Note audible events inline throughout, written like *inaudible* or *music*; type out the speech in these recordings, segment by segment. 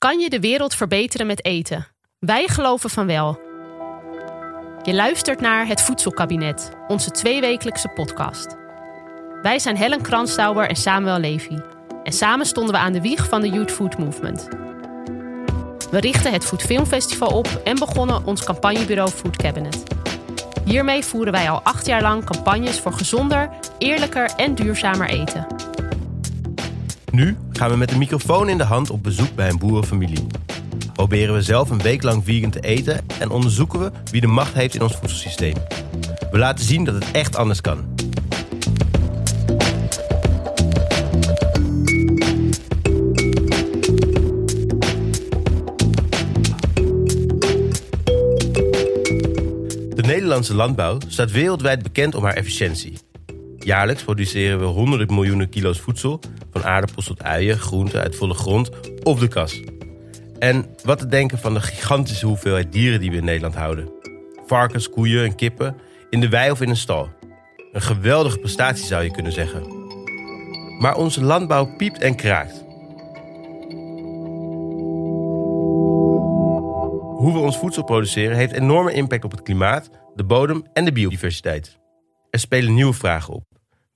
Kan je de wereld verbeteren met eten? Wij geloven van wel. Je luistert naar Het Voedselkabinet, onze tweewekelijkse podcast. Wij zijn Helen Kranstauber en Samuel Levy. En samen stonden we aan de wieg van de Youth Food Movement. We richten het Food Film Festival op en begonnen ons campagnebureau Food Cabinet. Hiermee voeren wij al acht jaar lang campagnes voor gezonder, eerlijker en duurzamer eten. Nu gaan we met de microfoon in de hand op bezoek bij een boerenfamilie. Proberen we zelf een week lang vegan te eten en onderzoeken we wie de macht heeft in ons voedselsysteem. We laten zien dat het echt anders kan. De Nederlandse landbouw staat wereldwijd bekend om haar efficiëntie. Jaarlijks produceren we honderden miljoenen kilo's voedsel, van aardappels tot uien, groenten uit volle grond of de kas. En wat te denken van de gigantische hoeveelheid dieren die we in Nederland houden. Varkens, koeien en kippen, in de wei of in een stal. Een geweldige prestatie zou je kunnen zeggen. Maar onze landbouw piept en kraakt. Hoe we ons voedsel produceren heeft enorme impact op het klimaat, de bodem en de biodiversiteit. Er spelen nieuwe vragen op.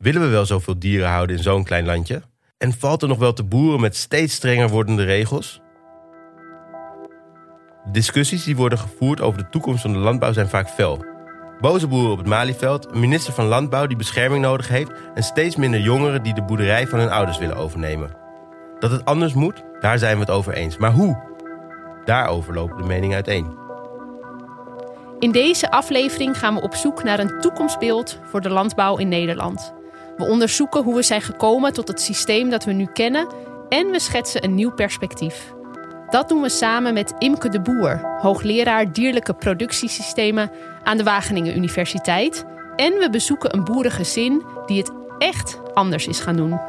Willen we wel zoveel dieren houden in zo'n klein landje? En valt er nog wel te boeren met steeds strenger wordende regels? Discussies die worden gevoerd over de toekomst van de landbouw zijn vaak fel. Boze boeren op het Malieveld, een minister van Landbouw die bescherming nodig heeft en steeds minder jongeren die de boerderij van hun ouders willen overnemen. Dat het anders moet, daar zijn we het over eens. Maar hoe? Daarover lopen de meningen uiteen. In deze aflevering gaan we op zoek naar een toekomstbeeld voor de landbouw in Nederland. We onderzoeken hoe we zijn gekomen tot het systeem dat we nu kennen en we schetsen een nieuw perspectief. Dat doen we samen met Imke de Boer, hoogleraar dierlijke productiesystemen aan de Wageningen Universiteit. En we bezoeken een boerengezin die het echt anders is gaan doen.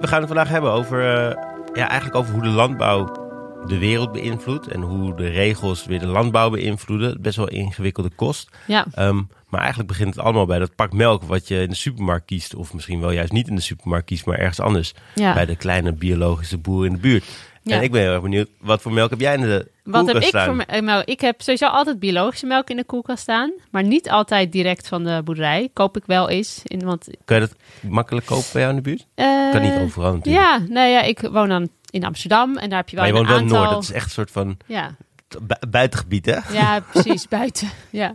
We gaan het vandaag hebben over, eh, ja, eigenlijk over hoe de landbouw de wereld beïnvloedt en hoe de regels weer de landbouw beïnvloeden. Best wel ingewikkelde kost. Ja. Ehm, maar eigenlijk begint het allemaal bij dat pak melk wat je in de supermarkt kiest. Of misschien wel juist niet in de supermarkt kiest, maar ergens anders. Ja. Bij de kleine biologische boer in de buurt. Ja. En ik ben heel erg benieuwd, wat voor melk heb jij in de Wat heb ik voor me- eh, melk? Ik heb sowieso altijd biologische melk in de koelkast staan. Maar niet altijd direct van de boerderij. Koop ik wel eens. In, want, Kan je dat makkelijk kopen bij jou in de buurt? eh, Kan niet overal natuurlijk. Ja, nou ja, ik woon dan in Amsterdam. En daar heb je wel maar je een woont wel. Noord, dat is echt een soort van Ja, buitengebied hè? Ja, *laughs* precies, buiten. Ja.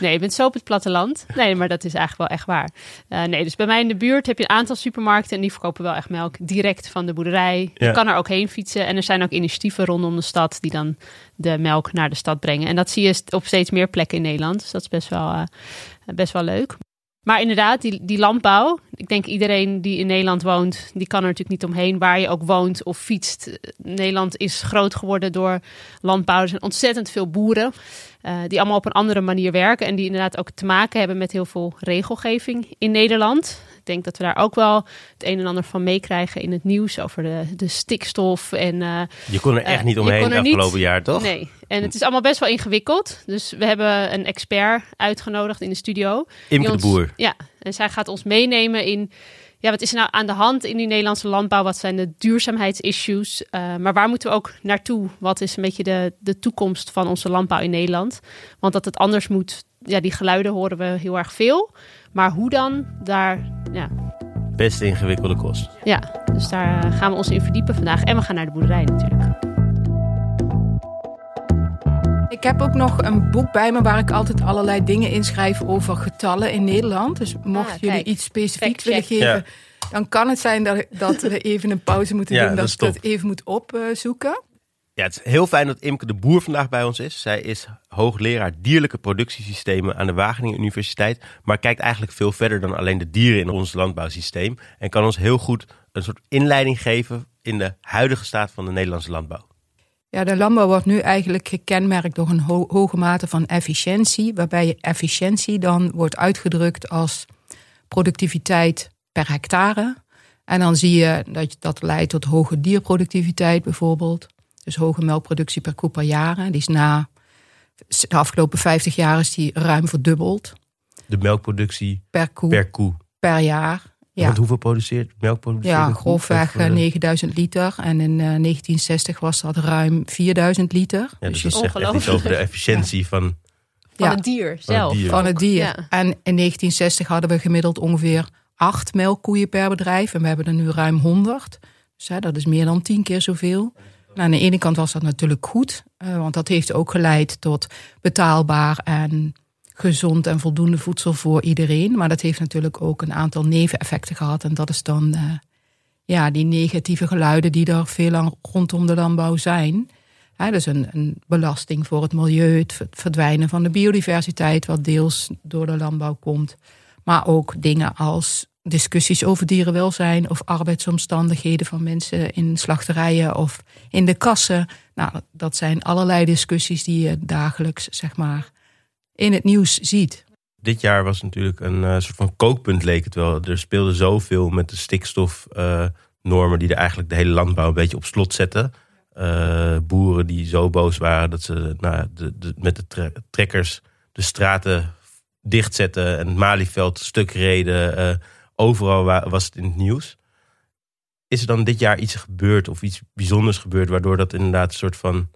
Nee, je bent zo op het platteland. Nee, maar dat is eigenlijk wel echt waar. Eh, nee, dus bij mij in de buurt heb je een aantal supermarkten en die verkopen wel echt melk direct van de boerderij. Ja. Je kan er ook heen fietsen en er zijn ook initiatieven rondom de stad die dan de melk naar de stad brengen. En dat zie je op steeds meer plekken in Nederland. Dus dat is best wel, eh, best wel leuk. Maar inderdaad, die, die landbouw. Ik denk iedereen die in Nederland woont, die kan er natuurlijk niet omheen. Waar je ook woont of fietst. Nederland is groot geworden door landbouw. Er zijn ontzettend veel boeren. eh, die allemaal op een andere manier werken. En die inderdaad ook te maken hebben met heel veel regelgeving in Nederland. Denk dat we daar ook wel het een en ander van meekrijgen in het nieuws. Over de, de stikstof en... eh, Je kon er echt Eh, niet omheen het niet- afgelopen jaar, toch? Nee, en het is allemaal best wel ingewikkeld. Dus we hebben een expert uitgenodigd in de studio. Imke de Boer. Ja, en zij gaat ons meenemen in... Ja, wat is er nou aan de hand in die Nederlandse landbouw? Wat zijn de duurzaamheidsissues? Eh, maar waar moeten we ook naartoe? Wat is een beetje de, de toekomst van onze landbouw in Nederland? Want dat het anders moet... Ja, die geluiden horen we heel erg veel. Maar hoe dan? Daar, ja, Best ingewikkelde kost. ja, dus daar eh, gaan we ons in verdiepen vandaag. En we gaan naar de boerderij natuurlijk. Ik heb ook nog een boek bij me waar ik altijd allerlei dingen inschrijf over getallen in Nederland. Dus mocht Ah, jullie kijk. iets specifiek willen geven, Ja. dan kan het zijn dat, dat we even een pauze moeten Ja, doen. dat ik dat even moet opzoeken. Ja, het is heel fijn dat Imke de Boer vandaag bij ons is. Zij is hoogleraar dierlijke productiesystemen aan de Wageningen Universiteit. Maar kijkt eigenlijk veel verder dan alleen de dieren in ons landbouwsysteem. En kan ons heel goed een soort inleiding geven in de huidige staat van de Nederlandse landbouw. Ja, de landbouw wordt nu eigenlijk gekenmerkt door een ho- hoge mate van efficiëntie. Waarbij efficiëntie dan wordt uitgedrukt als productiviteit per hectare. En dan zie je dat dat leidt tot hoge dierproductiviteit bijvoorbeeld. Dus hoge melkproductie per koe per jaar. Die is na de afgelopen 50 jaar is die ruim verdubbeld De melkproductie per koe per koe. per jaar. Ja. Want hoeveel produceert melk produceert Ja, grofweg Even, eh, eh, 9000 liter. En in eh, 1960 was dat ruim 4000 liter. Ja, dus dus dat je zegt echt iets ongelooflijk. over de efficiëntie van... Van Ja. het dier Van het zelf. dier. van het dier. Ja. En in 1960 hadden we gemiddeld ongeveer acht melkkoeien per bedrijf. En we hebben er nu ruim 100. Dus hè, dat is meer dan tien keer zoveel. Nou, aan de ene kant was dat natuurlijk goed. eh, want dat heeft ook geleid tot betaalbaar en gezond en voldoende voedsel voor iedereen. Maar dat heeft natuurlijk ook een aantal neveneffecten gehad. En dat is dan eh, ja, die negatieve geluiden die er veel lang rondom de landbouw zijn. Hè, dus een, een belasting voor het milieu, het ver- verdwijnen van de biodiversiteit, wat deels door de landbouw komt. Maar ook dingen als discussies over dierenwelzijn of arbeidsomstandigheden van mensen in slachterijen of in de kassen. Nou, dat zijn allerlei discussies die je dagelijks, zeg maar, in het nieuws ziet. Dit jaar was natuurlijk een eh, soort van kookpunt, leek het wel. Er speelde zoveel met de stikstofnormen die er eigenlijk de hele landbouw een beetje op slot zetten. Eh, boeren die zo boos waren dat ze nou, de, met de tre- trekkers de straten dichtzetten en het Malieveld stuk reden. Eh, overal wa- was het in het nieuws. Is er dan dit jaar iets gebeurd of iets bijzonders gebeurd, waardoor dat inderdaad een soort van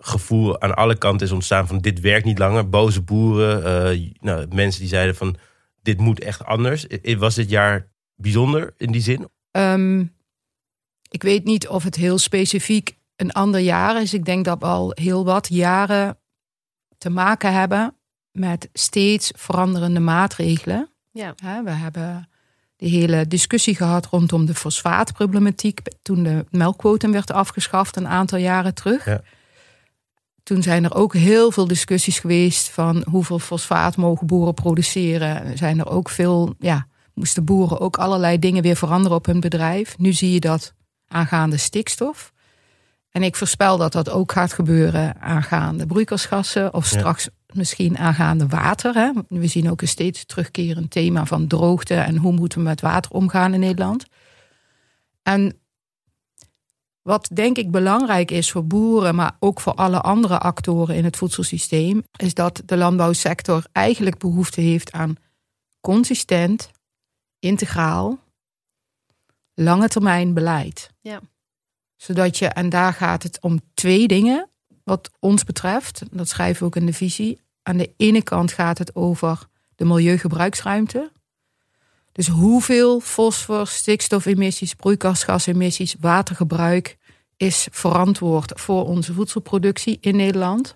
gevoel aan alle kanten is ontstaan van dit werkt niet langer. Boze boeren, eh, nou, mensen die zeiden van dit moet echt anders. Was dit jaar bijzonder in die zin? Ehm, ik weet niet of het heel specifiek een ander jaar is. Ik denk dat we al heel wat jaren te maken hebben met steeds veranderende maatregelen. Ja. Hè, We hebben de hele discussie gehad rondom de fosfaatproblematiek toen de melkquotum werd afgeschaft een aantal jaren terug. Ja. Toen zijn er ook heel veel discussies geweest van hoeveel fosfaat mogen boeren produceren. Zijn er ook veel, ja, moesten boeren ook allerlei dingen weer veranderen op hun bedrijf. Nu zie je dat aangaande stikstof. En ik voorspel dat dat ook gaat gebeuren aangaande broeikasgassen of Ja. straks misschien aangaande water. Hè. We zien ook een steeds terugkerend thema van droogte en hoe moeten we met water omgaan in Nederland. En wat denk ik belangrijk is voor boeren, maar ook voor alle andere actoren in het voedselsysteem, is dat de landbouwsector eigenlijk behoefte heeft aan consistent, integraal, lange termijn beleid. Ja. Zodat je, en daar gaat het om twee dingen, wat ons betreft, dat schrijven we ook in de visie. Aan de ene kant gaat het over de milieugebruiksruimte. Dus hoeveel fosfor, stikstofemissies, broeikasgasemissies, watergebruik is verantwoord voor onze voedselproductie in Nederland.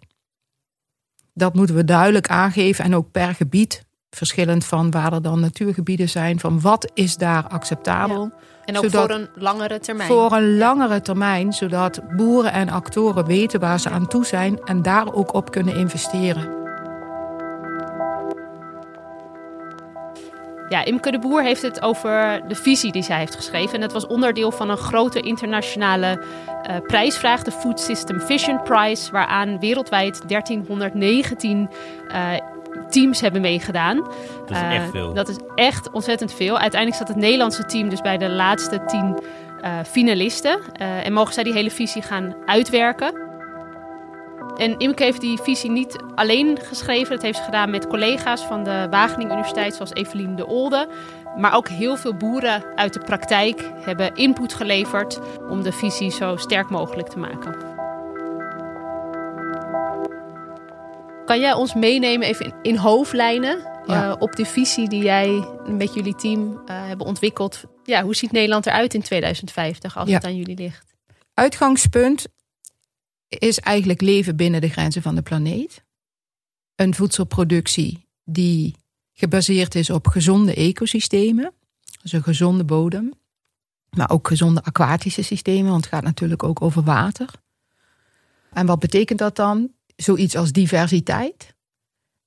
Dat moeten we duidelijk aangeven en ook per gebied, verschillend van waar er dan natuurgebieden zijn, van wat is daar acceptabel. En ook Zodat- voor een langere termijn. Voor een langere termijn, zodat boeren en actoren weten waar ze aan toe zijn en daar ook op kunnen investeren. Ja, Imke de Boer heeft het over de visie die zij heeft geschreven. En dat was onderdeel van een grote internationale eh, prijsvraag, de Food System Vision Prize, waaraan wereldwijd 1319 eh, teams hebben meegedaan. Dat is Eh, echt veel. Dat is echt ontzettend veel. Uiteindelijk staat het Nederlandse team dus bij de laatste tien eh, finalisten. Eh, en mogen zij die hele visie gaan uitwerken. En Imke heeft die visie niet alleen geschreven. Dat heeft ze gedaan met collega's van de Wageningen Universiteit, zoals Evelien de Olde. Maar ook heel veel boeren uit de praktijk hebben input geleverd om de visie zo sterk mogelijk te maken. Kan jij ons meenemen even in, in hoofdlijnen Ja. eh, op de visie die jij met jullie team eh, hebben ontwikkeld? Ja, hoe ziet Nederland eruit in 2050 als Ja. het aan jullie ligt? Uitgangspunt is eigenlijk leven binnen de grenzen van de planeet. Een voedselproductie die gebaseerd is op gezonde ecosystemen, dus een gezonde bodem, maar ook gezonde aquatische systemen, want het gaat natuurlijk ook over water. En wat betekent dat dan? Zoiets als diversiteit.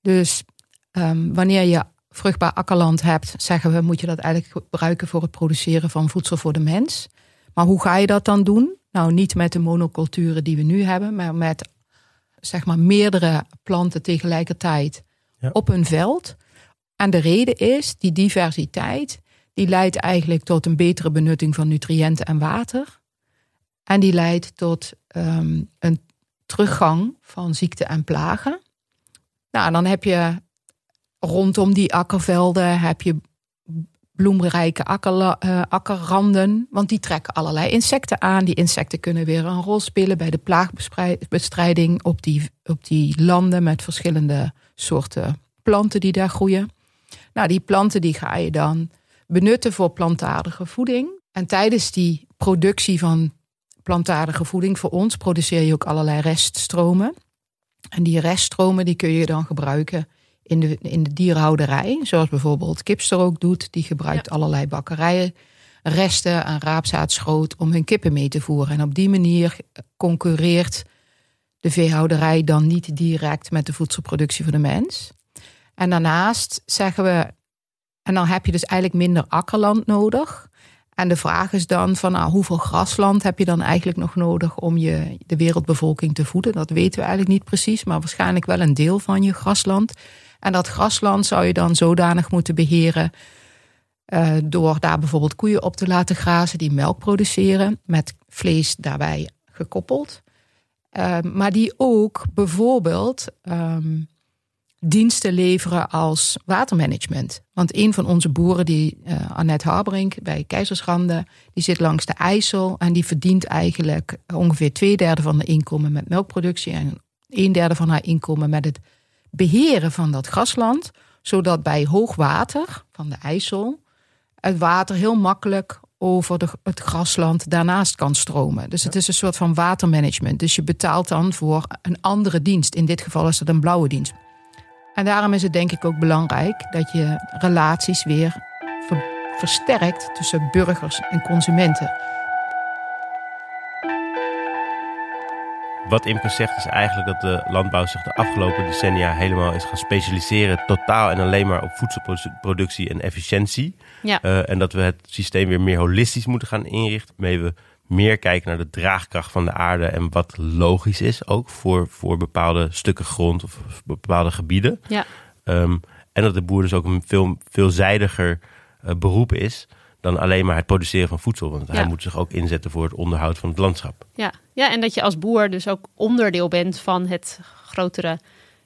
Dus ehm, wanneer je vruchtbaar akkerland hebt, zeggen we, moet je dat eigenlijk gebruiken voor het produceren van voedsel voor de mens. Maar hoe ga je dat dan doen? Nou, niet met de monoculturen die we nu hebben, maar met zeg maar meerdere planten tegelijkertijd Ja. op een veld. En de reden is, die diversiteit, die leidt eigenlijk tot een betere benutting van nutriënten en water. En die leidt tot ehm, een teruggang van ziekten en plagen. Nou, dan heb je rondom die akkervelden heb je bloemrijke uh, akkerranden. Want die trekken allerlei insecten aan. Die insecten kunnen weer een rol spelen bij de plaagbestrijding op die, op die landen met verschillende soorten planten die daar groeien. Nou, die planten die ga je dan benutten voor plantaardige voeding. En tijdens die productie van plantaardige voeding voor ons produceer je ook allerlei reststromen. En die reststromen die kun je dan gebruiken in de, in de dierhouderij. Zoals bijvoorbeeld Kipster ook doet. Die gebruikt allerlei bakkerijen resten aan raapzaadschroot om hun kippen mee te voeren. En op die manier concurreert de veehouderij dan niet direct met de voedselproductie voor de mens. En daarnaast zeggen we, en dan heb je dus eigenlijk minder akkerland nodig. En de vraag is dan van nou, hoeveel grasland heb je dan eigenlijk nog nodig om je, de wereldbevolking te voeden? Dat weten we eigenlijk niet precies, maar waarschijnlijk wel een deel van je grasland. En dat grasland zou je dan zodanig moeten beheren uh, door daar bijvoorbeeld koeien op te laten grazen die melk produceren, met vlees daarbij gekoppeld. Uh, maar die ook bijvoorbeeld um, diensten leveren als watermanagement. Want een van onze boeren, die uh, Annette Harberink bij Keizerschande, die zit langs de IJssel en die verdient eigenlijk ongeveer twee derde van de inkomen met melkproductie en een derde van haar inkomen met het beheren van dat grasland, zodat bij hoogwater van de IJssel het water heel makkelijk over de, het grasland daarnaast kan stromen. Dus het is een soort van watermanagement. Dus je betaalt dan voor een andere dienst. In dit geval is het een blauwe dienst. En daarom is het denk ik ook belangrijk dat je relaties weer versterkt tussen burgers en consumenten. Wat Imke zegt is eigenlijk dat de landbouw zich de afgelopen decennia helemaal is gaan specialiseren. Totaal en alleen maar op voedselproductie en efficiëntie. Ja. Uh, en dat we het systeem weer meer holistisch moeten gaan inrichten. Waarmee we meer kijken naar de draagkracht van de aarde. En wat logisch is ook voor, voor bepaalde stukken grond of bepaalde gebieden. Ja. Um, en dat de boer dus ook een veel veelzijdiger uh, beroep is dan alleen maar het produceren van voedsel. Want hij moet zich ook inzetten voor het onderhoud van het landschap. Ja. ja, en dat je als boer dus ook onderdeel bent van het grotere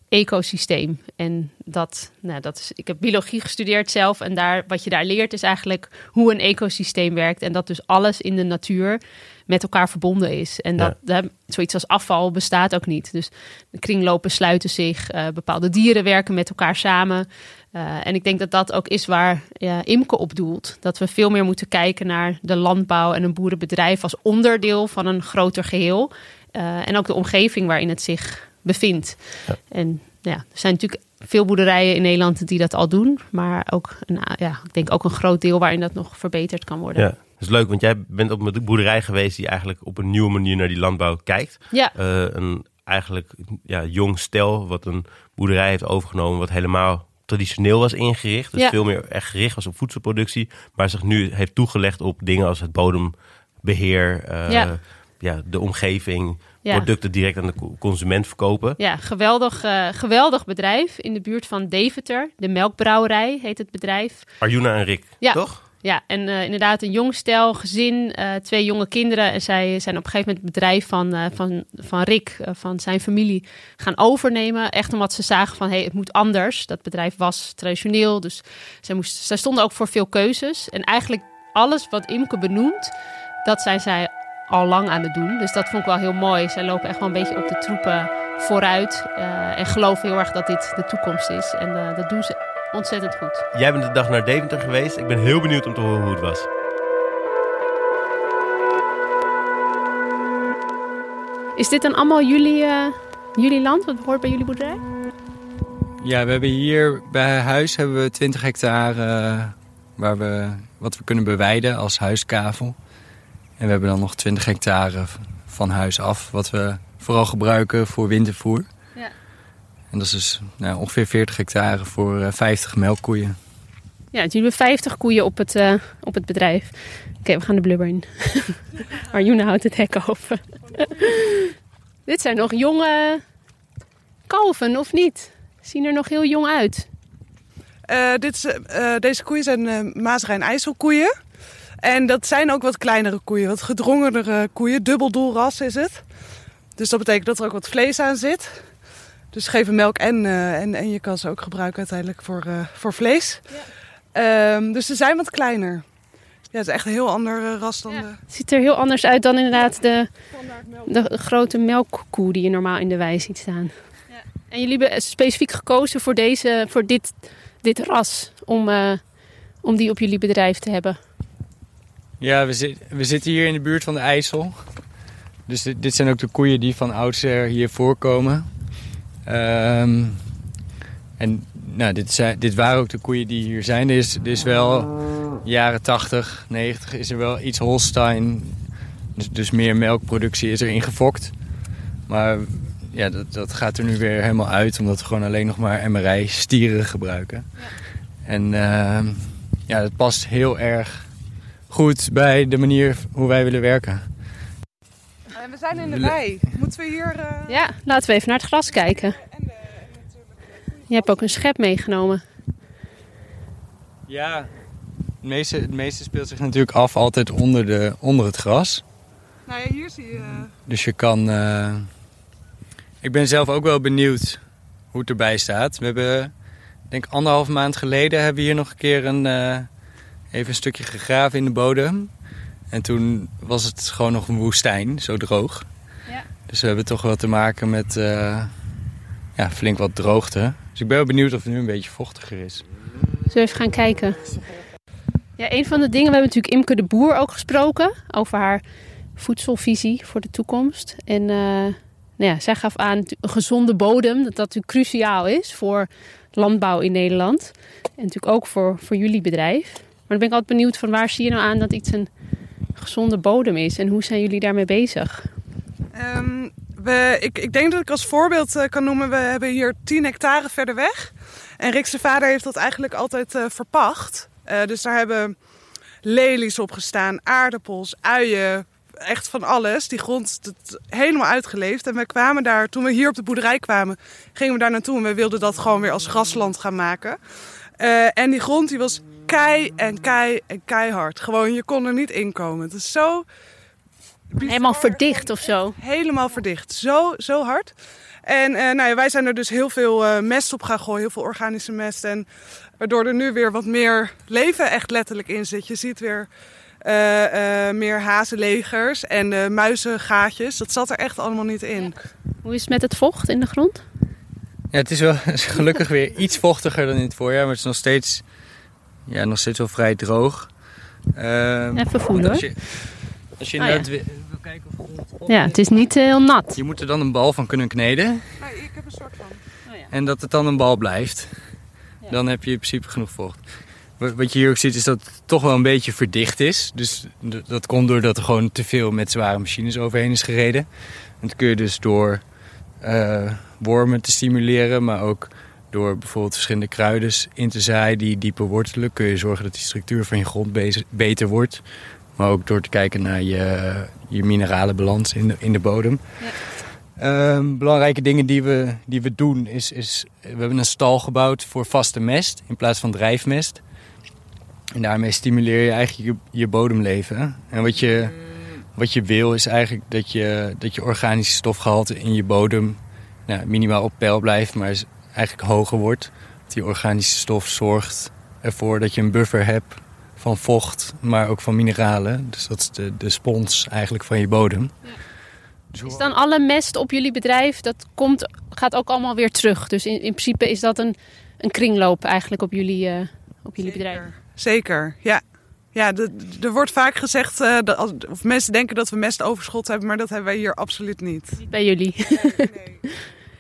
ecosysteem. En dat, nou, dat is, ik heb biologie gestudeerd zelf. En daar, wat je daar leert is eigenlijk hoe een ecosysteem werkt. En dat dus alles in de natuur met elkaar verbonden is. En dat, dat zoiets als afval bestaat ook niet. Dus de kringlopen sluiten zich. Uh, bepaalde dieren werken met elkaar samen. Uh, en ik denk dat dat ook is waar uh, Imke op doelt. Dat we veel meer moeten kijken naar de landbouw en een boerenbedrijf als onderdeel van een groter geheel. Uh, en ook de omgeving waarin het zich bevindt. Ja. En ja, er zijn natuurlijk veel boerderijen in Nederland die dat al doen. Maar ook een, ja, ik denk ook een groot deel waarin dat nog verbeterd kan worden. Ja. Dat is leuk, want jij bent op een boerderij geweest die eigenlijk op een nieuwe manier naar die landbouw kijkt. Ja. Uh, een eigenlijk ja, jong stel wat een boerderij heeft overgenomen, wat helemaal traditioneel was ingericht. Dus veel meer echt gericht was op voedselproductie. Maar zich nu heeft toegelegd op dingen als het bodembeheer, uh, ja. ja. de omgeving, producten direct aan de consument verkopen. Ja, geweldig, uh, geweldig bedrijf in de buurt van Deventer. De Melkbrouwerij heet het bedrijf. Arjuna en Rick, toch? Ja, en uh, inderdaad een jong stel, gezin, uh, twee jonge kinderen. En zij zijn op een gegeven moment het bedrijf van, uh, van, van Rick, van zijn familie, gaan overnemen. Echt omdat ze zagen van, hey, het moet anders. Dat bedrijf was traditioneel, dus zij, moest, zij stonden ook voor veel keuzes. En eigenlijk alles wat Imke benoemt, dat zijn zij al lang aan het doen. Dus dat vond ik wel heel mooi. Zij lopen echt wel een beetje op de troepen vooruit. en geloven heel erg dat dit de toekomst is. En dat doen ze ontzettend goed. Jij bent de dag naar Deventer geweest. Ik ben heel benieuwd om te horen hoe het was. Is dit dan allemaal jullie, uh, jullie land? Wat hoort bij jullie boerderij? Ja, we hebben hier bij huis hebben we 20 hectare uh, waar we, wat we kunnen bewijden als huiskavel. En we hebben dan nog 20 hectare van huis af, wat we vooral gebruiken voor wintervoer. En dat is dus nou, ongeveer 40 hectare voor uh, eh, 50 melkkoeien. Ja, jullie hebben 50 koeien op het, uh, op het bedrijf. Oké, we gaan de blubber in. *laughs* Arjuna houdt het hek open. *laughs* Dit zijn nog jonge kalven, of niet? Zien er nog heel jong uit. Uh, dit deze koeien zijn uh, Maasrijn IJsselkoeien. En dat zijn ook wat kleinere koeien, wat gedrongenere koeien. Dubbel doelras is het. Dus dat betekent dat er ook wat vlees aan zit. Dus geven melk en, uh, en, en je kan ze ook gebruiken uiteindelijk voor, uh, voor vlees. Ja. Ehm, dus ze zijn wat kleiner. Ja, het is echt een heel ander eh, ras dan Ja. de Het ziet er heel anders uit dan inderdaad de, de grote melkkoe die je normaal in de wei ziet staan. En jullie hebben specifiek gekozen voor, deze, voor dit, dit ras om, eh, om die op jullie bedrijf te hebben. Ja, we, zit- we zitten hier in de buurt van de IJssel. Dus dit, dit zijn ook de koeien die van oudsher hier voorkomen. Ehm, en nou, dit, zijn, dit waren ook de koeien die hier zijn. Er is, er is wel jaren 80, 90 is er wel iets Holstein. Dus, dus meer melkproductie is er ingefokt. Maar ja, dat, dat gaat er nu weer helemaal uit. Omdat we gewoon alleen nog maar MRI stieren gebruiken. En ehm, ja, dat past heel erg goed bij de manier hoe wij willen werken. En we zijn in de wei. Moeten we hier... eh, Ja, laten we even naar het gras kijken. Je hebt ook een schep meegenomen. Ja, het meeste, het meeste speelt zich natuurlijk af altijd onder, de, onder het gras. Nou ja, hier zie je... eh, Dus je kan... eh, Ik ben zelf ook wel benieuwd hoe het erbij staat. We hebben, ik denk anderhalf maand geleden, hebben we hier nog een keer een, eh, even een stukje gegraven in de bodem. En toen was het gewoon nog een woestijn, zo droog. Ja. Dus we hebben toch wel te maken met eh, ja, flink wat droogte. Dus ik ben wel benieuwd of het nu een beetje vochtiger is. Zullen we even gaan kijken? Ja, een van de dingen, we hebben natuurlijk Imke de Boer ook gesproken over haar voedselvisie voor de toekomst. En eh, nou ja, zij gaf aan een gezonde bodem, dat dat natuurlijk cruciaal is voor landbouw in Nederland. En natuurlijk ook voor, voor jullie bedrijf. Maar dan ben ik altijd benieuwd van waar zie je nou aan dat iets een gezonde bodem is en hoe zijn jullie daarmee bezig? Ehm, we, ik, ik denk dat ik als voorbeeld eh, kan noemen, we hebben hier 10 hectare verder weg. En Rick's vader heeft dat eigenlijk altijd eh, verpacht. Eh, dus daar hebben lelies op gestaan, aardappels, uien, echt van alles. Die grond dat, helemaal uitgeleefd. En we kwamen daar, toen we hier op de boerderij kwamen, gingen we daar naartoe. En we wilden dat gewoon weer als grasland gaan maken. En die grond die was kei en kei en keihard. Gewoon, je kon er niet in komen. Het is zo... bizar. Helemaal verdicht of zo? Helemaal verdicht. Zo, zo hard. En eh, nou ja, wij zijn er dus heel veel eh, mest op gaan gooien. Heel veel organische mest. En waardoor er nu weer wat meer leven echt letterlijk in zit. Je ziet weer eh, eh, meer hazenlegers en eh, muizengaatjes. Dat zat er echt allemaal niet in. Hoe is het met het vocht in de grond? Ja, het is wel *laughs* gelukkig weer iets vochtiger dan in het voorjaar, maar het is nog steeds, ja, nog steeds wel vrij droog. Ehm, Even voelen als hoor. je, als je Oh, inderdaad wi- wil kijken of het Ja, het is niet heel nat. Je moet er dan een bal van kunnen kneden ik heb een soort van. en dat het dan een bal blijft. Ja. Dan heb je in principe genoeg vocht. Wa- Wat je hier ook ziet is dat het toch wel een beetje verdicht is. Dus dat komt doordat er gewoon te veel met zware machines overheen is gereden. En dat kun je dus door eh, wormen te stimuleren, maar ook door bijvoorbeeld verschillende kruiden in te zaaien die dieper wortelen, kun je zorgen dat die structuur van je grond beter wordt. Maar ook door te kijken naar je, je mineralenbalans in de, in de bodem. Ehm, belangrijke dingen die we, die we doen is, is... We hebben een stal gebouwd voor vaste mest in plaats van drijfmest. En daarmee stimuleer je eigenlijk je, je bodemleven. En wat je, wat je wil is eigenlijk dat je, dat je organische stofgehalte in je bodem... Nou, minimaal op peil blijft, maar eigenlijk hoger wordt. Die organische stof zorgt ervoor dat je een buffer hebt van vocht, maar ook van mineralen. Dus dat is de, de spons eigenlijk van je bodem. Dus hoe- Is dan alle mest op jullie bedrijf, dat komt, gaat ook allemaal weer terug. Dus in, in principe is dat een, een kringloop eigenlijk op jullie, eh, op jullie bedrijf. Zeker, ja. Ja, de- er wordt vaak gezegd, eh, dat, als- of mensen denken dat we mestoverschot hebben, maar dat hebben wij hier absoluut niet. Niet bij jullie. *laughs*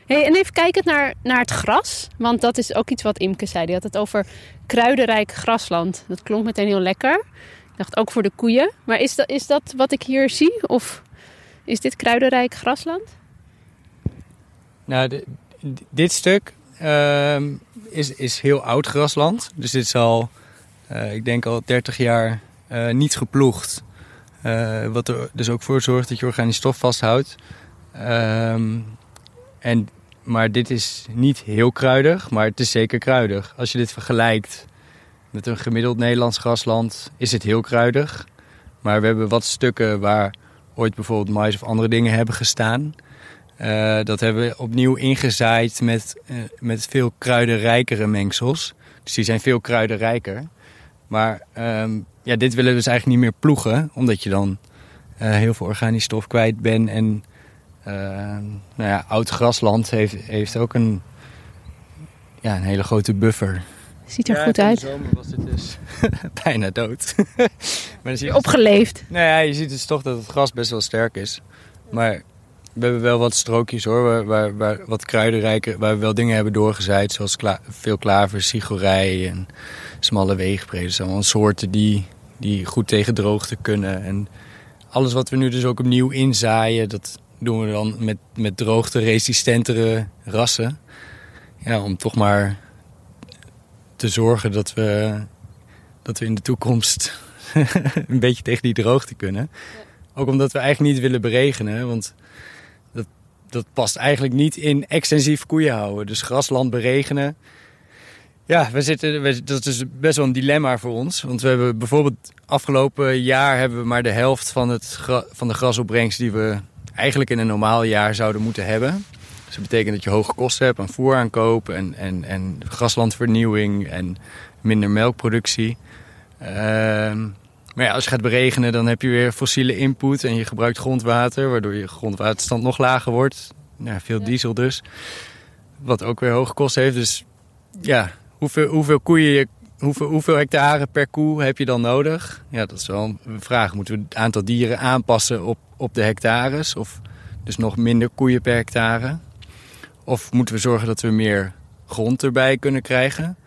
Hey, en even kijken naar, naar het gras. Want dat is ook iets wat Imke zei. Die had het over kruidenrijk grasland. Dat klonk meteen heel lekker. Ik dacht ook voor de koeien. Maar is dat, is dat wat ik hier zie? Of is dit kruidenrijk grasland? Nou, dit stuk ehm, is, is heel oud grasland. Dus dit is al, eh, ik denk al 30 jaar eh, niet geploegd. Eh, wat er dus ook voor zorgt dat je organische stof vasthoudt. Ehm, en, maar dit is niet heel kruidig, maar het is zeker kruidig. Als je dit vergelijkt met een gemiddeld Nederlands grasland, is het heel kruidig. Maar we hebben wat stukken waar ooit bijvoorbeeld mais of andere dingen hebben gestaan. Eh, dat hebben we opnieuw ingezaaid met, eh, met veel kruidenrijkere mengsels. Dus die zijn veel kruidenrijker. Maar ehm, ja, dit willen we dus eigenlijk niet meer ploegen, omdat je dan eh, heel veel organisch stof kwijt bent. En nou ja, oud grasland heeft, heeft ook een, ja, een hele grote buffer. Ziet er goed uit. In de zomer was het dus *laughs* bijna dood. *laughs* maar je Opgeleefd. Nou ja, je ziet dus toch dat het gras best wel sterk is. Maar we hebben wel wat strookjes hoor, waar, waar, waar wat kruidenrijke, waar we wel dingen hebben doorgezaaid. Zoals kla veel klaver, sigorij en smalle weegbreden. Dat zijn allemaal soorten die, die goed tegen droogte kunnen. En alles wat we nu dus ook opnieuw inzaaien, dat doen we dan met, met droogte-resistentere rassen. Ja, om toch maar te zorgen dat we, dat we in de toekomst *laughs* een beetje tegen die droogte kunnen. Ook omdat we eigenlijk niet willen beregenen, want dat, dat past eigenlijk niet in extensief koeien houden. Dus grasland beregenen. Ja, we zitten, dat is best wel een dilemma voor ons. Want we hebben bijvoorbeeld afgelopen jaar hebben we maar de helft van, het, van de grasopbrengst die we eigenlijk in een normaal jaar zouden moeten hebben. Dus dat betekent dat je hoge kosten hebt aan voeraankoop en, en, en graslandvernieuwing en minder melkproductie. Ehm, maar ja, als je gaat beregenen, dan heb je weer fossiele input en je gebruikt grondwater, waardoor je grondwaterstand nog lager wordt. Ja, veel diesel dus. Wat ook weer hoge kosten heeft. Dus ja, hoeveel, hoeveel koeien je Hoeveel, hectare per koe heb je dan nodig? Ja, dat is wel een vraag. Moeten we het aantal dieren aanpassen op, op de hectares? Of dus nog minder koeien per hectare? Of moeten we zorgen dat we meer grond erbij kunnen krijgen?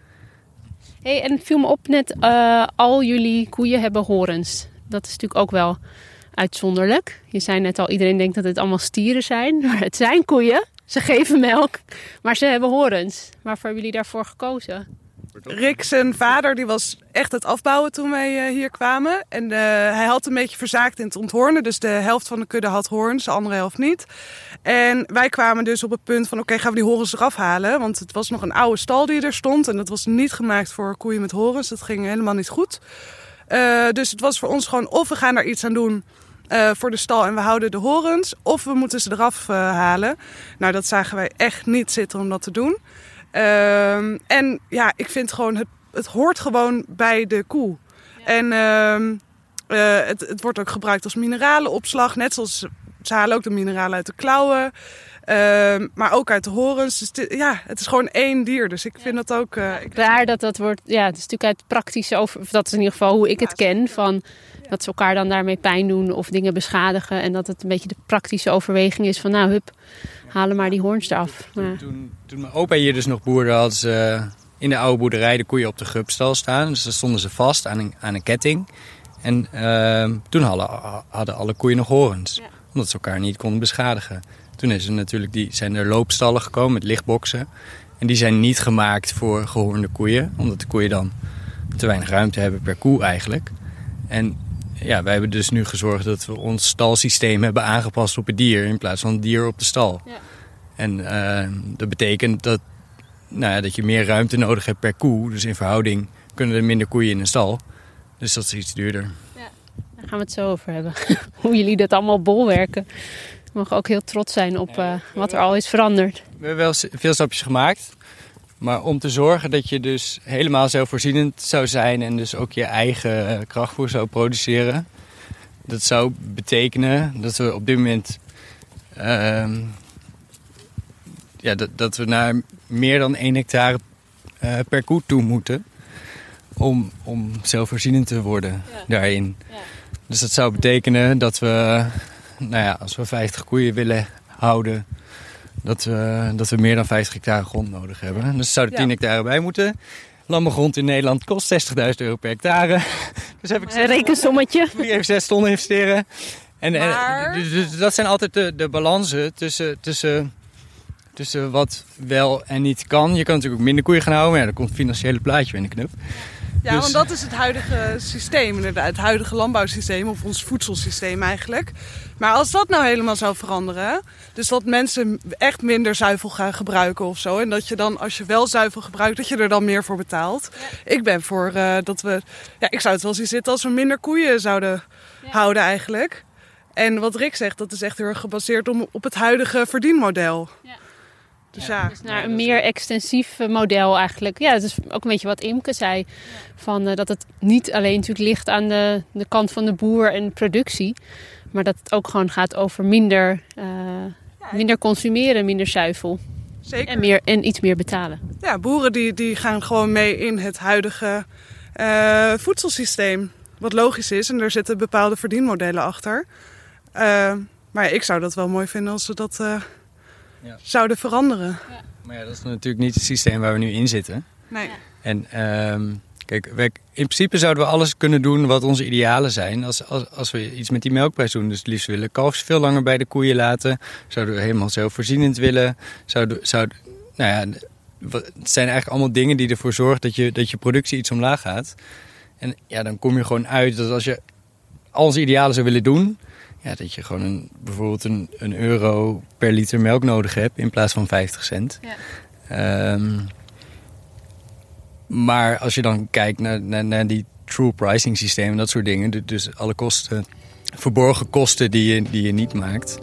Hey, en viel me op net, uh, al jullie koeien hebben horens. Dat is natuurlijk ook wel uitzonderlijk. Je zei net al, iedereen denkt dat het allemaal stieren zijn. *laughs* Maar het zijn koeien. Ze geven melk, maar ze hebben horens. Waarvoor hebben jullie daarvoor gekozen? Rick, zijn vader, die was echt het afbouwen toen wij uh, hier kwamen. En uh, hij had een beetje verzaakt in het onthornen. Dus de helft van de kudde had hoorns, de andere helft niet. En wij kwamen dus op het punt van, oké, gaan we die horens eraf halen? Want het was nog een oude stal die er stond. En dat was niet gemaakt voor koeien met horens. Dat ging helemaal niet goed. Uh, dus het was voor ons gewoon, of we gaan daar iets aan doen... Uh, voor de stal en we houden de horens. Of we moeten ze eraf halen. Nou, dat zagen wij echt niet zitten om dat te doen. Um, en ja, ik vind gewoon, het, het hoort gewoon bij de koe. Ja. En um, uh, het, het wordt ook gebruikt als mineralenopslag. Net zoals ze halen ook de mineralen uit de klauwen. Uh, maar ook uit de horens. Dus ja, het is gewoon één dier. Dus ik vind dat ook. Uh, ik Raar dat dat wordt. Ja, het is natuurlijk uit praktische over. Of dat is in ieder geval hoe ik het ken. Van dat ze elkaar dan daarmee pijn doen of dingen beschadigen. En dat het een beetje de praktische overweging is van nou, hup, halen maar die hoorns eraf. Toen, toen, toen, mijn opa hier dus nog boerde, hadden ze in de oude boerderij de koeien op de gupstal staan. Dus dan stonden ze vast aan een, aan een ketting. En uh, toen hadden, hadden alle koeien nog horens. Ja. Omdat ze elkaar niet konden beschadigen. Toen is er natuurlijk die, zijn er loopstallen gekomen met lichtboxen. En die zijn niet gemaakt voor gehoornde koeien. Omdat de koeien dan te weinig ruimte hebben per koe eigenlijk. En ja, wij hebben dus nu gezorgd dat we ons stalsysteem hebben aangepast op het dier in plaats van het dier op de stal. Ja. En uh, dat betekent dat, nou ja, dat je meer ruimte nodig hebt per koe. Dus in verhouding kunnen er minder koeien in een stal. Dus dat is iets duurder. Ja, daar gaan we het zo over hebben. *laughs* Hoe jullie dat allemaal bolwerken. We mogen ook heel trots zijn op uh, wat er al is veranderd. We hebben wel veel stapjes gemaakt. Maar om te zorgen dat je dus helemaal zelfvoorzienend zou zijn en dus ook je eigen eh, krachtvoer zou produceren. Dat zou betekenen dat we op dit moment uh, ja, dat, dat we naar meer dan 1 hectare uh, per koe toe moeten. Om, om zelfvoorzienend te worden ja. daarin. Ja. Dus dat zou betekenen dat we, nou ja, als we 50 koeien willen houden, dat we, dat we meer dan 50 hectare grond nodig hebben. Dus zouden 10 ja. hectare bij moeten. Landbouwgrond in Nederland kost 60.000 euro per hectare. *laughs* Dus heb ik een rekensommetje. *laughs* Moet even 6 ton investeren. En, maar... dus, dus dat zijn altijd de, de balansen tussen, tussen, tussen wat wel en niet kan. Je kan natuurlijk ook minder koeien gaan houden, maar ja, dan komt het financiële plaatje in de knup. Ja, dus... want dat is het huidige systeem, inderdaad. Het huidige landbouwsysteem, of ons voedselsysteem eigenlijk. Maar als dat nou helemaal zou veranderen, dus dat mensen echt minder zuivel gaan gebruiken of zo. En dat je dan, als je wel zuivel gebruikt, dat je er dan meer voor betaalt. Ja. Ik ben voor uh, dat we, ja, ik zou het wel zien zitten als we minder koeien zouden ja. houden eigenlijk. En wat Rick zegt, dat is echt heel erg gebaseerd op het huidige verdienmodel. Ja. Dus ja, Dus naar een meer extensief eh, model eigenlijk. Ja, dat is ook een beetje wat Imke zei. Van, eh, dat het niet alleen natuurlijk ligt aan de, de kant van de boer en productie. Maar dat het ook gewoon gaat over minder, eh, minder consumeren, minder zuivel. zeker. En, meer, en iets meer betalen. Ja, boeren die, die gaan gewoon mee in het huidige eh, voedselsysteem. Wat logisch is en er zitten bepaalde verdienmodellen achter. Maar ik zou dat wel mooi vinden als ze dat eh, Ja. zouden veranderen. Maar ja, dat is natuurlijk niet het systeem waar we nu in zitten. Nee. En ehm, kijk, wij, in principe zouden we alles kunnen doen wat onze idealen zijn. Als, als, als we iets met die melkprijs doen. Dus het liefst willen kalfs veel langer bij de koeien laten. Zouden we helemaal zelfvoorzienend willen. Zouden, zouden, nou ja, wat- het zijn eigenlijk allemaal dingen die ervoor zorgen dat je, dat je productie iets omlaag gaat. En ja, dan kom je gewoon uit dat als je al onze idealen zou willen doen... Ja, dat je gewoon een, bijvoorbeeld een, een euro per liter melk nodig hebt in plaats van 50 cent. Ja. Ehm, maar als je dan kijkt naar, naar, naar die true pricing systeem en dat soort dingen, du- dus alle kosten, verborgen kosten die je, die je niet maakt,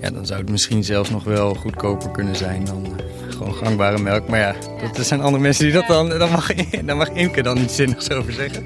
ja, dan zou het misschien zelfs nog wel goedkoper kunnen zijn dan eh, gewoon gangbare melk. Maar ja, dat, er zijn andere mensen die dat dan, dan mag, *laughs* dan mag Imke dan iets zinnigs over zeggen.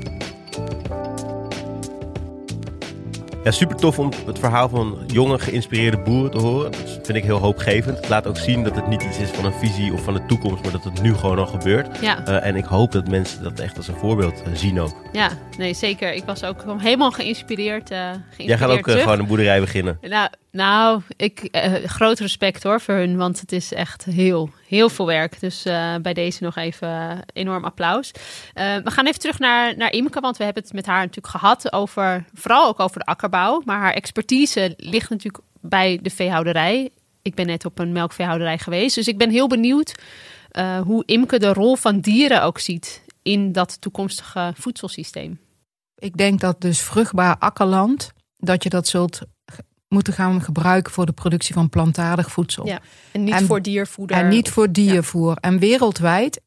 Ja, super tof om het verhaal van jonge geïnspireerde boeren te horen. Dat vind ik heel hoopgevend. Het laat ook zien dat het niet iets is van een visie of van de toekomst, maar dat het nu gewoon al gebeurt. Ja, Eh, en ik hoop dat mensen dat echt als een voorbeeld eh, zien ook. ja, nee zeker. Ik was ook helemaal geïnspireerd. eh geïnspireerd Jij gaat ook gewoon een boerderij beginnen. Nou, nou ik, eh, groot respect hoor voor hun, want het is echt heel, heel veel werk. Dus eh, bij deze nog even eh, enorm applaus. We gaan even terug naar, naar Imke, want we hebben het met haar natuurlijk gehad over, vooral ook over de akkerbouw. Maar haar expertise ligt natuurlijk bij de veehouderij. Ik ben net op een melkveehouderij geweest, dus ik ben heel benieuwd hoe Imke de rol van dieren ook ziet in dat toekomstige voedselsysteem. Ik denk dat dus vruchtbaar akkerland, dat je dat zult moeten gaan gebruiken voor de productie van plantaardig voedsel. Ja, En niet En- voor diervoeder. En niet voor diervoer. En wereldwijd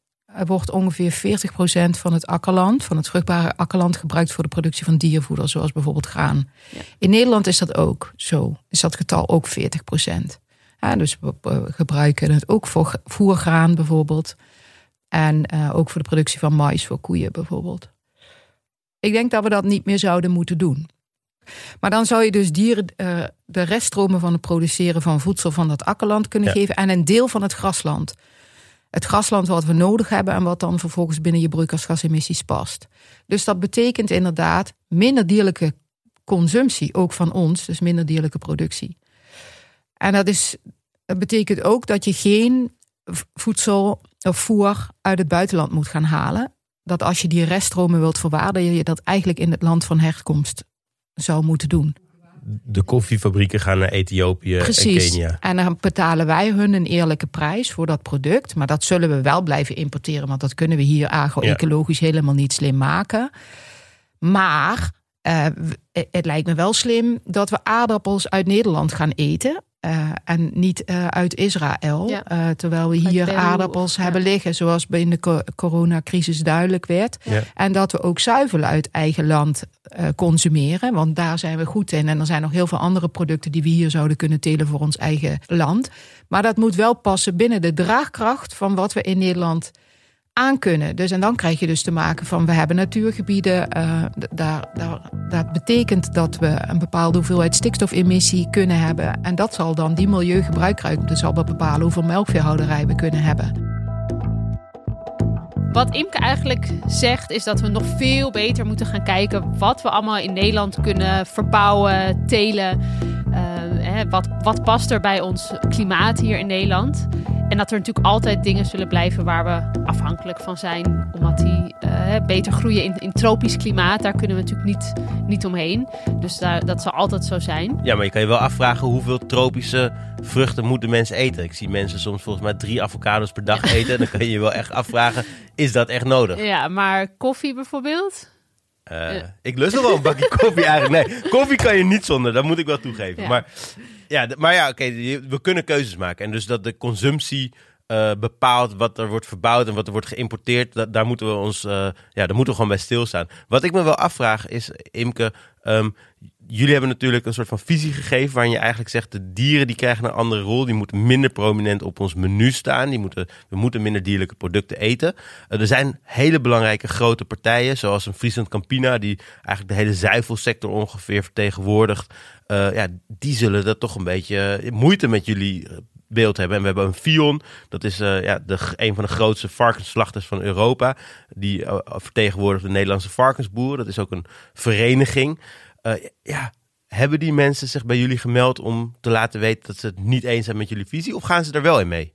wordt ongeveer 40% van het akkerland, van het vruchtbare akkerland, gebruikt voor de productie van diervoeder, zoals bijvoorbeeld graan. Ja. In Nederland is dat ook zo. Is dat getal ook 40%. Ja, dus we, gebruiken het ook voor voergraan bijvoorbeeld. En eh, ook voor de productie van mais voor koeien bijvoorbeeld. Ik denk dat we dat niet meer zouden moeten doen. Maar dan zou je dus dieren eh, de reststromen van het produceren van voedsel van dat akkerland kunnen Ja. geven. En een deel van het grasland. Het grasland wat we nodig hebben en wat dan vervolgens binnen je broeikasgasemissies past. Dus dat betekent inderdaad minder dierlijke consumptie, ook van ons, dus minder dierlijke productie. En dat, is, dat betekent ook dat je geen voedsel of voer uit het buitenland moet gaan halen. Dat als je die reststromen wilt verwaardigen, je dat eigenlijk in het land van herkomst zou moeten doen. De koffiefabrieken gaan naar Ethiopië en. Kenia. En dan betalen wij hun een eerlijke prijs voor dat product. Maar dat zullen we wel blijven importeren, want dat kunnen we hier agro-ecologisch helemaal niet slim maken. Maar eh, het lijkt me wel slim dat we aardappels uit Nederland gaan eten. Eh, en niet eh, uit Israël. Ja. Eh, terwijl we hier aardappels of- ja. hebben liggen, zoals bij in de co- coronacrisis duidelijk werd. Ja. En dat we ook zuivel uit eigen land consumeren. Want daar zijn we goed in. En er zijn nog heel veel andere producten die we hier zouden kunnen telen voor ons eigen land. Maar dat moet wel passen binnen de draagkracht van wat we in Nederland Dus en dan krijg je dus te maken van we hebben natuurgebieden. eh, daar, daar, dat betekent dat we een bepaalde hoeveelheid stikstofemissie kunnen hebben. En dat zal dan die milieugebruikruimte zal bepalen hoeveel melkveehouderij we kunnen hebben. Wat Imke eigenlijk zegt is dat we nog veel beter moeten gaan kijken wat we allemaal in Nederland kunnen verbouwen, telen. Eh, hè, wat, wat past er bij ons klimaat hier in Nederland? En dat er natuurlijk altijd dingen zullen blijven waar we afhankelijk van zijn. Omdat die eh, beter groeien in, in tropisch klimaat. Daar kunnen we natuurlijk niet, niet omheen. Dus daar, dat zal altijd zo zijn. Ja, maar je kan je wel afvragen hoeveel tropische vruchten moeten mensen eten. Ik zie mensen soms volgens mij drie avocados per dag eten. En dan kan je je wel echt afvragen, is dat echt nodig? Ja, maar koffie bijvoorbeeld? Eh, Ja. Ik lust nog wel een bakje koffie eigenlijk. Nee, koffie kan je niet zonder, dat moet ik wel toegeven. Ja. Maar ja, maar ja oké, we kunnen keuzes maken. En dus dat de consumptie eh, bepaalt wat er wordt verbouwd en wat er wordt geïmporteerd, da- daar moeten we ons, eh, ja, daar moeten we gewoon bij stilstaan. Wat ik me wel afvraag is, Imke, ehm, jullie hebben natuurlijk een soort van visie gegeven waarin je eigenlijk zegt de dieren die krijgen een andere rol, die moeten minder prominent op ons menu staan, die moeten, we moeten minder dierlijke producten eten. Uh, er zijn hele belangrijke grote partijen zoals een Friesland Campina die eigenlijk de hele zuivelsector ongeveer vertegenwoordigt. Uh, ja, die zullen dat toch een beetje moeite met jullie beeld hebben. En we hebben een Fion, dat is ja, de, een van de grootste varkensslachters van Europa. Die vertegenwoordigt de Nederlandse varkensboeren. Dat is ook een vereniging. Uh, ja, hebben die mensen zich bij jullie gemeld om te laten weten dat ze het niet eens zijn met jullie visie? Of gaan ze er wel in mee?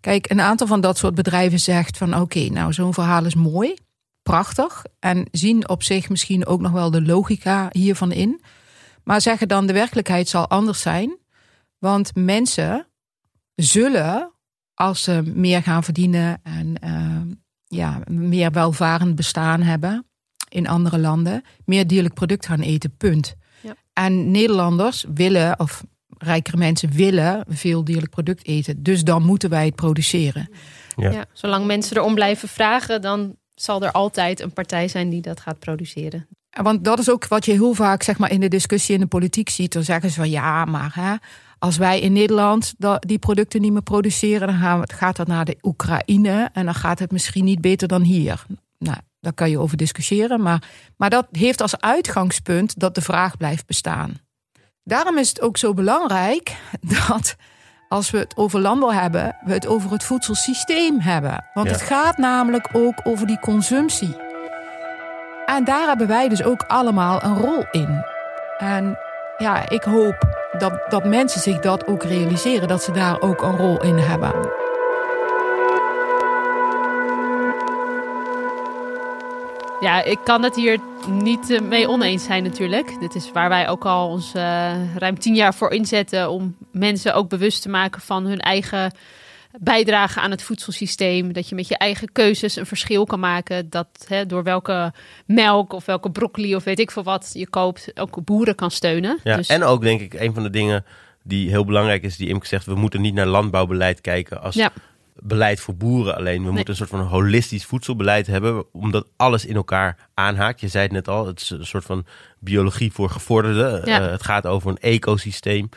Kijk, een aantal van dat soort bedrijven zegt van oké, nou zo'n verhaal is mooi, prachtig. En zien op zich misschien ook nog wel de logica hiervan in. Maar zeggen dan de werkelijkheid zal anders zijn. Want mensen zullen, als ze meer gaan verdienen en uh, ja, meer welvarend bestaan hebben in andere landen, meer dierlijk product gaan eten. Punt. Ja. En Nederlanders willen, of rijkere mensen willen, veel dierlijk product eten. Dus dan moeten wij het produceren. Ja. ja zolang mensen erom blijven vragen, dan zal er altijd een partij zijn die dat gaat produceren. Want dat is ook wat je heel vaak zeg maar, in de discussie in de politiek ziet. Dan zeggen ze van ja, maar hè, als wij in Nederland die producten niet meer produceren, dan gaan we, gaat dat naar de Oekraïne en dan gaat het misschien niet beter dan hier. Nou, daar kan je over discussiëren, maar, maar dat heeft als uitgangspunt dat de vraag blijft bestaan. Daarom is het ook zo belangrijk dat als we het over landbouw hebben, we het over het voedselsysteem hebben. Want het gaat namelijk ook over die consumptie. En daar hebben wij dus ook allemaal een rol in. En ja, ik hoop dat, dat mensen zich dat ook realiseren, dat ze daar ook een rol in hebben. Ja, ik kan het hier niet eh, mee oneens zijn natuurlijk. Dit is waar wij ook al ons uh, ruim tien jaar voor inzetten om mensen ook bewust te maken van hun eigen bijdrage aan het voedselsysteem. Dat je met je eigen keuzes een verschil kan maken. Dat hè, door welke melk of welke broccoli of weet ik veel wat je koopt, ook boeren kan steunen. Ja, dus... En ook denk ik een van de dingen die heel belangrijk is, die Imke zegt, we moeten niet naar landbouwbeleid kijken als ja. Beleid voor boeren alleen. We nee. moeten een soort van holistisch voedselbeleid hebben, omdat alles in elkaar aanhaakt. Je zei het net al, het is een soort van biologie voor gevorderden. Ja. Uh, het gaat over een ecosysteem.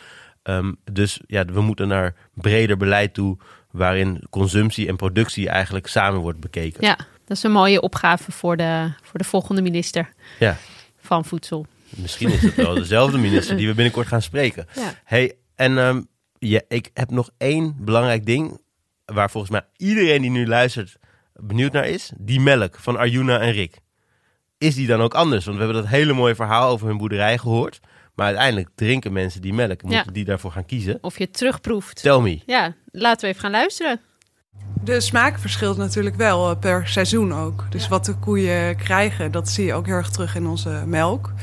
Um, dus ja, we moeten naar breder beleid toe waarin consumptie en productie eigenlijk samen wordt bekeken. Ja, dat is een mooie opgave voor de, voor de volgende minister ja. van Voedsel. Misschien is het wel *laughs* dezelfde minister die we binnenkort gaan spreken. Ja. Hey, en um, ja, ik heb nog één belangrijk ding waar volgens mij iedereen die nu luistert benieuwd naar is. Die melk van Arjuna en Rick. Is die dan ook anders? Want we hebben dat hele mooie verhaal over hun boerderij gehoord. Maar uiteindelijk drinken mensen die melk. Moeten ja. die daarvoor gaan kiezen? Of je het terugproeft. Tell me. Ja, laten we even gaan luisteren. De smaak verschilt natuurlijk wel eh, per seizoen ook. Dus ja. wat de koeien krijgen, dat zie je ook heel erg terug in onze melk.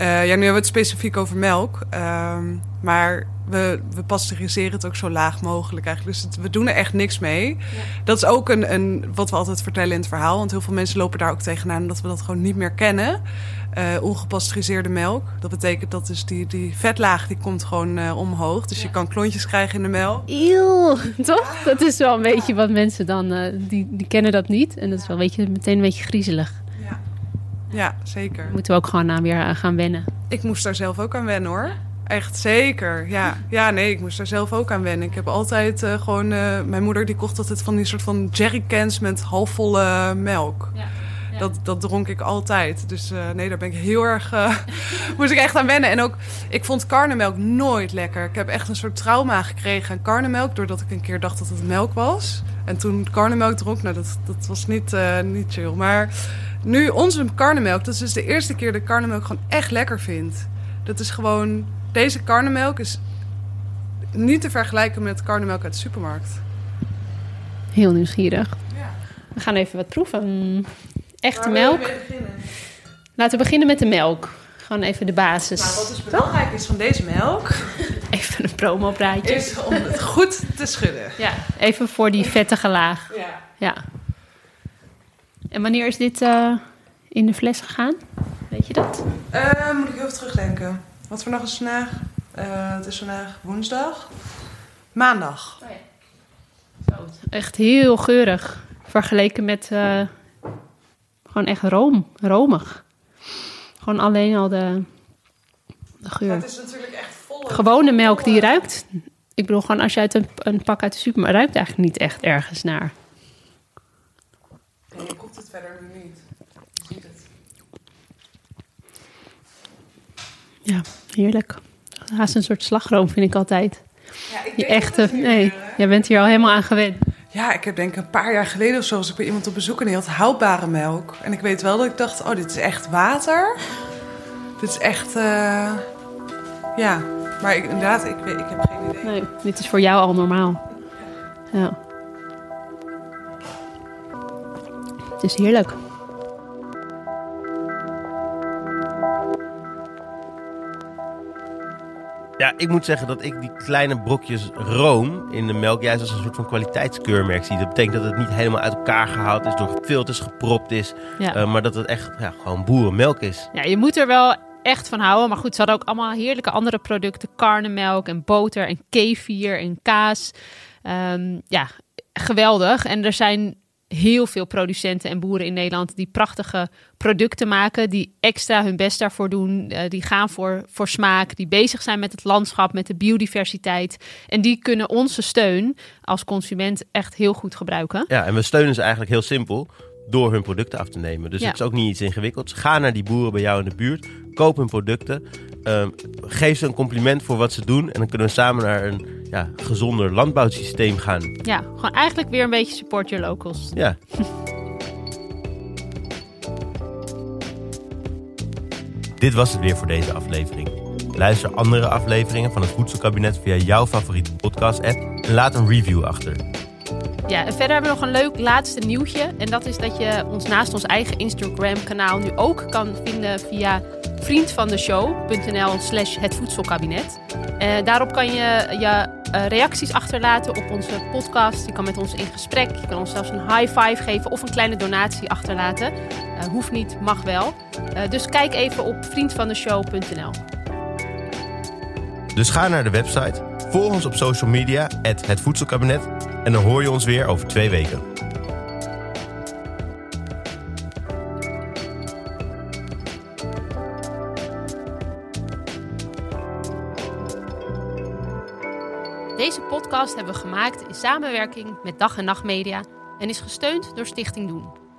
Uh, ja, nu hebben we het specifiek over melk. Uh, maar we, we pasteuriseren het ook zo laag mogelijk eigenlijk. Dus het, we doen er echt niks mee. Ja. Dat is ook een, een, wat we altijd vertellen in het verhaal. Want heel veel mensen lopen daar ook tegenaan dat we dat gewoon niet meer kennen. Uh, ongepasteuriseerde melk. Dat betekent dat dus die, die vetlaag die komt gewoon uh, omhoog. Dus ja. je kan klontjes krijgen in de melk. Eeuw, toch? Dat is wel een beetje wat mensen dan... Uh, die, die kennen dat niet. En dat is wel een beetje, meteen een beetje griezelig. Ja, ja zeker. Moeten we ook gewoon aan weer gaan wennen. Ik moest daar zelf ook aan wennen hoor. Echt zeker, ja. Ja, nee, ik moest daar zelf ook aan wennen. Ik heb altijd uh, gewoon... Uh, mijn moeder die kocht altijd van die soort van jerrycans met halfvolle melk. Ja. Ja. Dat, dat dronk ik altijd. Dus uh, nee, daar ben ik heel erg... *laughs* moest ik echt aan wennen. En ook, ik vond karnemelk nooit lekker. Ik heb echt een soort trauma gekregen aan karnemelk... doordat ik een keer dacht dat het melk was. En toen karnemelk dronk, nou, dat, dat was niet, niet chill. Maar nu onze karnemelk, dat is dus de eerste keer dat ik karnemelk gewoon echt lekker vind. Dat is gewoon deze karnemelk is niet te vergelijken met karnemelk uit de supermarkt. Heel nieuwsgierig. Ja. We gaan even wat proeven. Echte melk. Laten we beginnen met de melk. Gewoon even de basis. Nou, wat dus belangrijk is van deze melk... *laughs* Even een promo-praatje. Is om het goed te schudden. Ja, even voor die vettige laag. Ja. ja. En wanneer is dit uh, in de fles gegaan? Weet je dat? Uh, moet ik even terugdenken. Wat voor dag is vandaag? Uh, het is vandaag woensdag. Maandag. Oh ja. Zo, echt heel geurig. Vergeleken met uh, gewoon echt room, romig. Gewoon alleen al de, de geur. Het is natuurlijk echt vol. Gewone melk die ruikt. Ik bedoel, gewoon als je uit een, een pak uit de supermarkt ruikt eigenlijk niet echt ergens naar. Nee, je proeft het verder nu niet. Je ziet het. Ja, heerlijk. Haast een soort slagroom vind ik altijd. Ja, ik Je echte. Nee, jij bent hier al helemaal aan gewend. Ja, ik heb denk ik een paar jaar geleden of zo was ik bij iemand op bezoek en die had houdbare melk. En ik weet wel dat ik dacht, oh, dit is echt water. Dit is echt, eh, ja. Maar ik, inderdaad, ik, weet, ik heb geen idee. Nee, dit is voor jou al normaal. Ja. Het is heerlijk. Ja, ik moet zeggen dat ik die kleine brokjes room in de melk juist als een soort van kwaliteitskeurmerk zie. Dat betekent dat het niet helemaal uit elkaar gehaald is, door filters gepropt is. Ja. eh, maar dat het echt ja, gewoon boerenmelk is. ja, je moet er wel echt van houden. Maar goed, ze hadden ook allemaal heerlijke andere producten. Karnemelk en boter en kefir en kaas. Ehm, ja, geweldig. En er zijn heel veel producenten en boeren in Nederland die prachtige producten maken, die extra hun best daarvoor doen, eh, die gaan voor, voor smaak, die bezig zijn met het landschap, met de biodiversiteit. En die kunnen onze steun als consument echt heel goed gebruiken. Ja, en we steunen ze eigenlijk heel simpel door hun producten af te nemen. Dus Ja. het is ook niet iets ingewikkelds. Ga naar die boeren bij jou in de buurt, koop hun producten, ehm, geef ze een compliment voor wat ze doen en dan kunnen we samen naar een ja, gezonder landbouwsysteem gaan. Ja, gewoon eigenlijk weer een beetje support your locals. Ja. *laughs* Dit was het weer voor deze aflevering. Luister andere afleveringen van het Voedselkabinet via jouw favoriete podcast-app en laat een review achter. Ja, en verder hebben we nog een leuk laatste nieuwtje. En dat is dat je ons naast ons eigen Instagram-kanaal nu ook kan vinden via vriendvandeshow.nl slash het voedselkabinet. Eh, daarop kan je je eh, reacties achterlaten op onze podcast. Je kan met ons in gesprek. Je kan ons zelfs een high five geven of een kleine donatie achterlaten. Eh, hoeft niet, mag wel. Dus kijk even op vriendvandeshow.nl. Dus ga naar de website, volg ons op social media, het Voedselkabinet en dan hoor je ons weer over twee weken. Deze podcast hebben we gemaakt in samenwerking met Dag en Nacht Media en is gesteund door Stichting Doen.